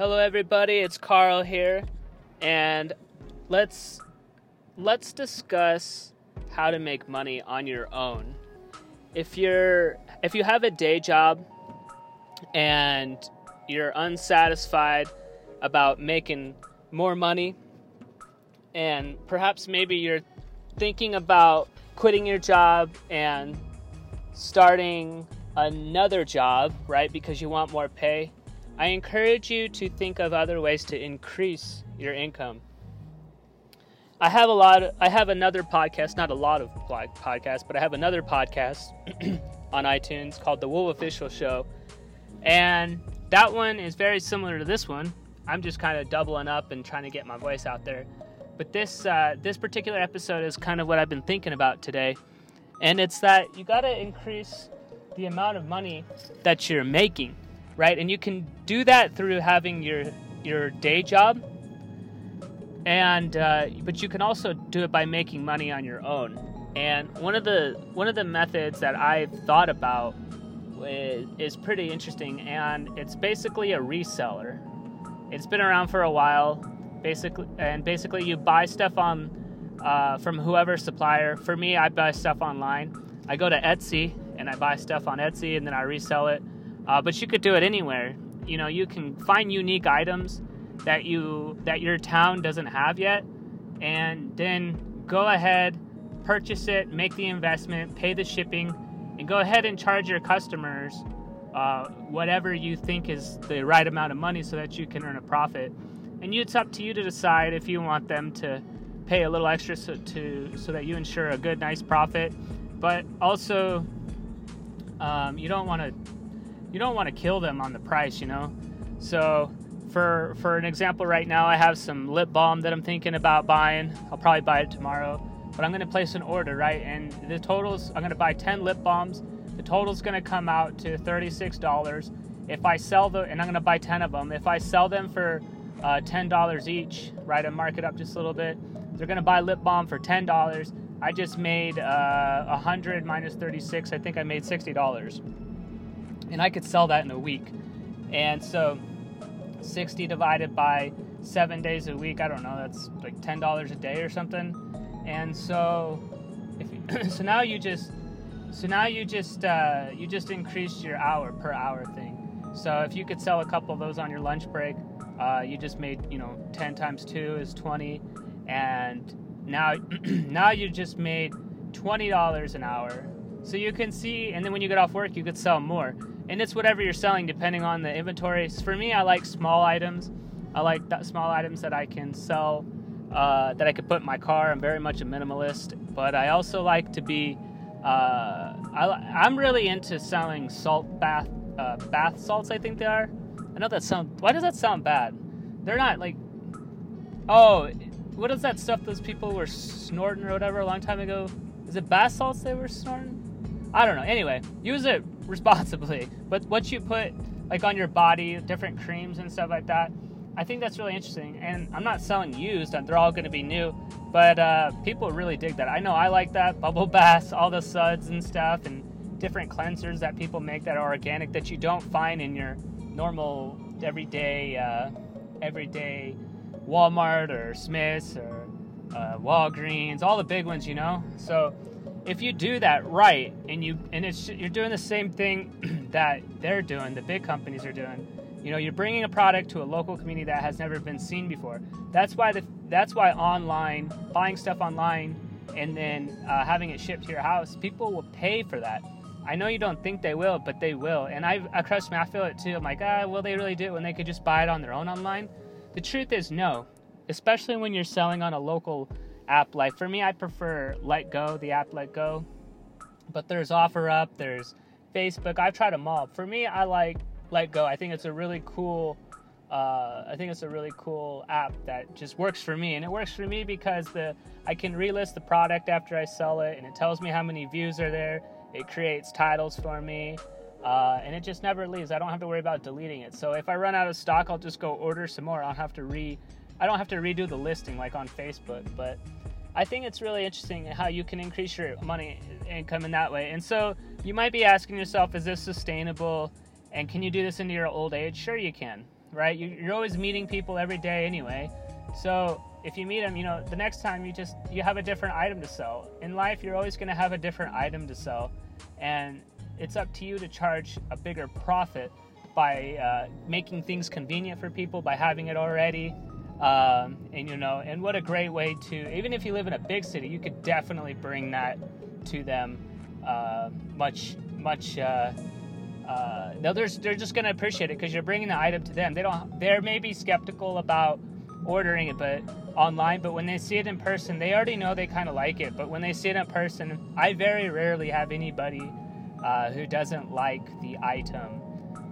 Hello everybody, it's Carl here and let's let's discuss how to make money on your own. If you're if you have a day job and you're unsatisfied about making more money and perhaps maybe you're thinking about quitting your job and starting another job, right? Because you want more pay. I encourage you to think of other ways to increase your income. I have a lot of, I have another podcast, not a lot of podcasts, but I have another podcast on iTunes called The Wolf Official Show. And that one is very similar to this one. I'm just kind of doubling up and trying to get my voice out there. But this uh, this particular episode is kind of what I've been thinking about today, and it's that you got to increase the amount of money that you're making, right? And you can do that through having your your day job, and uh, but you can also do it by making money on your own. And one of the one of the methods that I've thought about is, is pretty interesting, and it's basically a reseller. It's been around for a while basically and basically you buy stuff on uh, from whoever supplier for me i buy stuff online i go to etsy and i buy stuff on etsy and then i resell it uh, but you could do it anywhere you know you can find unique items that you that your town doesn't have yet and then go ahead purchase it make the investment pay the shipping and go ahead and charge your customers uh, whatever you think is the right amount of money so that you can earn a profit and it's up to you to decide if you want them to pay a little extra so, to so that you ensure a good, nice profit. But also, um, you don't want to you don't want to kill them on the price, you know. So, for for an example, right now I have some lip balm that I'm thinking about buying. I'll probably buy it tomorrow, but I'm going to place an order, right? And the totals I'm going to buy 10 lip balms. The total's going to come out to $36. If I sell the and I'm going to buy 10 of them. If I sell them for uh, $10 each, right? and mark it up just a little bit. They're gonna buy lip balm for $10. I just made uh, 100 minus 36. I think I made $60. And I could sell that in a week. And so 60 divided by seven days a week, I don't know, that's like $10 a day or something. And so, if so now you just, so now you just, uh, you just increased your hour per hour thing. So if you could sell a couple of those on your lunch break, uh, you just made you know 10 times 2 is 20 and now now you just made $20 an hour so you can see and then when you get off work you could sell more and it's whatever you're selling depending on the inventory for me i like small items i like small items that i can sell uh, that i could put in my car i'm very much a minimalist but i also like to be uh, I, am really into selling salt bath uh, bath salts i think they are I know that sound. Why does that sound bad? They're not like. Oh, what is that stuff those people were snorting or whatever a long time ago? Is it bath salts they were snorting? I don't know. Anyway, use it responsibly. But what you put like on your body, different creams and stuff like that, I think that's really interesting. And I'm not selling used; they're all going to be new. But uh, people really dig that. I know I like that bubble baths, all the suds and stuff, and different cleansers that people make that are organic that you don't find in your normal everyday uh, everyday Walmart or Smith's or uh, Walgreens, all the big ones, you know. So if you do that right, and you and it's you're doing the same thing that they're doing, the big companies are doing. You know, you're bringing a product to a local community that has never been seen before. That's why the that's why online buying stuff online and then uh, having it shipped to your house, people will pay for that I know you don't think they will, but they will. And I, I trust me, I feel it too. I'm like, ah, will they really do it when they could just buy it on their own online? The truth is, no. Especially when you're selling on a local app. Like for me, I prefer Letgo, the app Letgo. But there's OfferUp, there's Facebook. I've tried them all. For me, I like Letgo. I think it's a really cool. Uh, I think it's a really cool app that just works for me, and it works for me because the I can relist the product after I sell it, and it tells me how many views are there it creates titles for me, uh, and it just never leaves. I don't have to worry about deleting it. So if I run out of stock, I'll just go order some more. I don't have to re, I don't have to redo the listing like on Facebook. But I think it's really interesting how you can increase your money income in that way. And so you might be asking yourself, is this sustainable? And can you do this into your old age? Sure, you can. right? You, you're always meeting people every day anyway. So if you meet them, you know, the next time you just you have a different item to sell. In life, you're always going to have a different item to sell, and it's up to you to charge a bigger profit by uh, making things convenient for people by having it already. Um, and you know, and what a great way to even if you live in a big city, you could definitely bring that to them uh, much much. Uh, uh, no, they're, they're just gonna appreciate it because you're bringing the item to them. They don't. They're maybe skeptical about ordering it, but online. But when they see it in person, they already know they kind of like it. But when they see it in person, I very rarely have anybody uh, who doesn't like the item.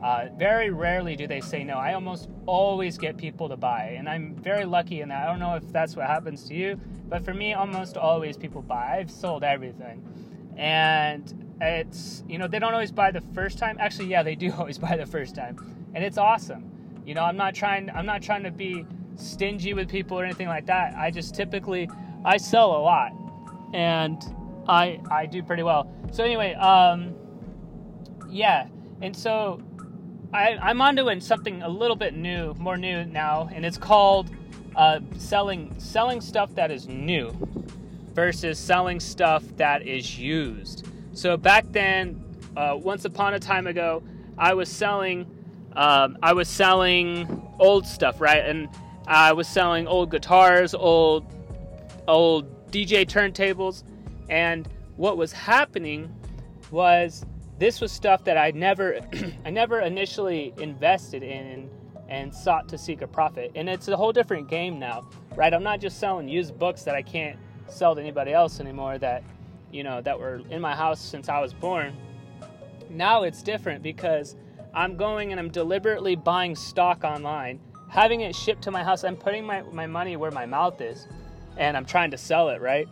Uh, very rarely do they say no. I almost always get people to buy, and I'm very lucky in that. I don't know if that's what happens to you, but for me, almost always people buy. I've sold everything, and it's you know they don't always buy the first time. Actually, yeah, they do always buy the first time, and it's awesome. You know, I'm not trying. I'm not trying to be stingy with people or anything like that. I just typically I sell a lot, and I I do pretty well. So anyway, um, yeah, and so I I'm onto something a little bit new, more new now, and it's called uh, selling selling stuff that is new versus selling stuff that is used. So back then, uh, once upon a time ago, I was selling, um, I was selling old stuff, right? And I was selling old guitars, old, old DJ turntables, and what was happening was this was stuff that I never, I never initially invested in and sought to seek a profit. And it's a whole different game now, right? I'm not just selling used books that I can't sell to anybody else anymore. That you know, that were in my house since I was born. Now it's different because I'm going and I'm deliberately buying stock online, having it shipped to my house. I'm putting my, my money where my mouth is and I'm trying to sell it, right?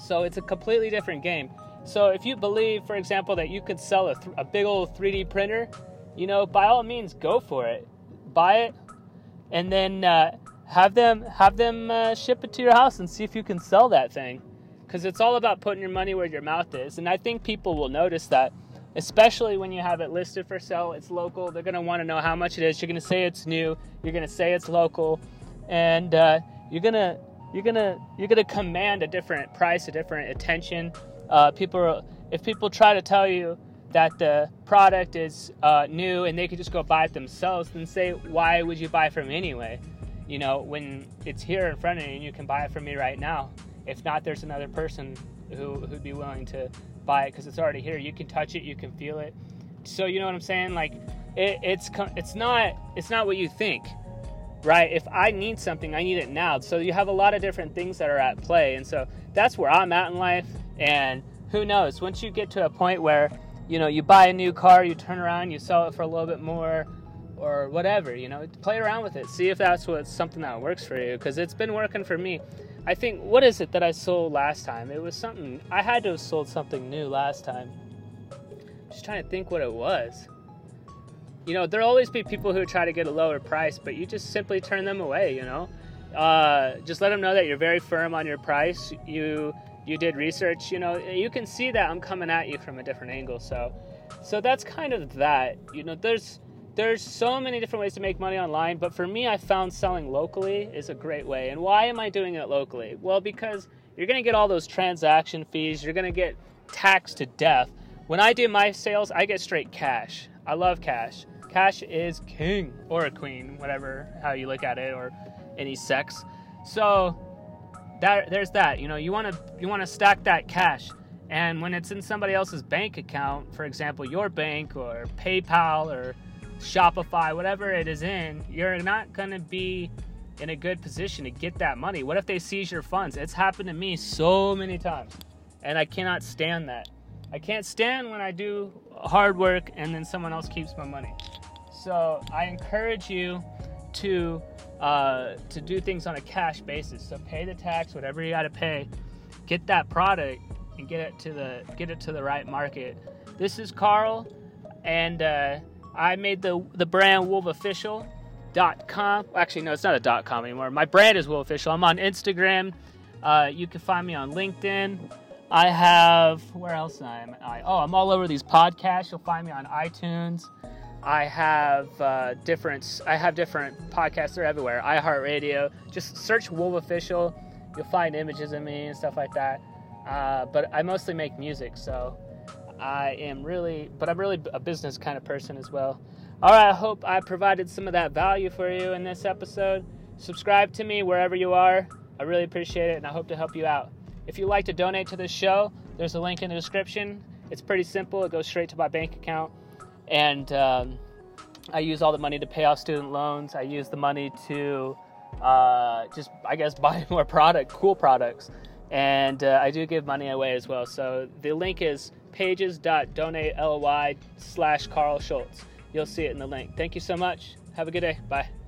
So it's a completely different game. So if you believe, for example, that you could sell a, th- a big old 3D printer, you know, by all means, go for it. Buy it, and then uh, have them have them uh, ship it to your house and see if you can sell that thing because it's all about putting your money where your mouth is. And I think people will notice that, especially when you have it listed for sale, it's local. They're going to want to know how much it is. You're going to say it's new. You're going to say it's local, and uh, you're going to you're gonna you're gonna command a different price, a different attention. Uh, people, if people try to tell you that the product is uh, new and they could just go buy it themselves, then say, why would you buy from me anyway? You know, when it's here in front of you and you can buy it from me right now. If not, there's another person who who'd be willing to buy it because it's already here. You can touch it, you can feel it. So you know what I'm saying? Like it, it's it's not it's not what you think, right? If I need something, I need it now. So you have a lot of different things that are at play, and so that's where I'm at in life. And who knows? Once you get to a point where you know you buy a new car, you turn around, you sell it for a little bit more or whatever you know play around with it see if that's what's something that works for you because it's been working for me I think what is it that I sold last time? It was something I had to have sold something new last time. Just trying to think what it was. You know, there'll always be people who try to get a lower price, but you just simply turn them away. You know, uh, just let them know that you're very firm on your price. You you did research. You know, you can see that I'm coming at you from a different angle. So, so that's kind of that. You know, there's there's so many different ways to make money online, but for me, I found selling locally is a great way. And why am I doing it locally? Well, because you're to get all those transaction fees, you're to get taxed to death. When I do my sales, I get straight cash. I love cash. Cash is king or a queen, whatever how you look at it, or any sex. So that there's that. You know, you want to you want to stack that cash. And when it's in somebody else's bank account, for example, your bank or PayPal or Shopify, whatever it is in, you're not going to be in a good position to get that money. What if they seize your funds? It's happened to me so many times, and I cannot stand that. I can't stand when I do hard work and then someone else keeps my money. So I encourage you to uh, to do things on a cash basis. So pay the tax, whatever you got to pay, get that product and get it to the get it to the right market. This is Carl, and. Uh, I made the the brand wolfofficial.com. Actually, no, it's not a dot com anymore. My brand is Wolf Official. I'm on Instagram. Uh, you can find me on LinkedIn. I have where else am I? Oh, I'm all over these podcasts. You'll find me on iTunes. I have uh, different. I have different podcasts. They're everywhere. iHeartRadio. Just search Wolf Official. You'll find images of me and stuff like that. Uh, but I mostly make music, so I am really. But I'm really a business kind of person as well. All right. I hope I provided some of that value for you in this episode. Subscribe to me wherever you are. I really appreciate it, and I hope to help you out. If you'd like to donate to this show, there's a link in the description. It's pretty simple. It goes straight to my bank account and um, I use all the money to pay off student loans. I use the money to uh, just, I guess, buy more product, cool products, and uh, I do give money away as well. So the link is pages.donately slash Carl Schultz. You'll see it in the link. Thank you so much. Have a good day. Bye.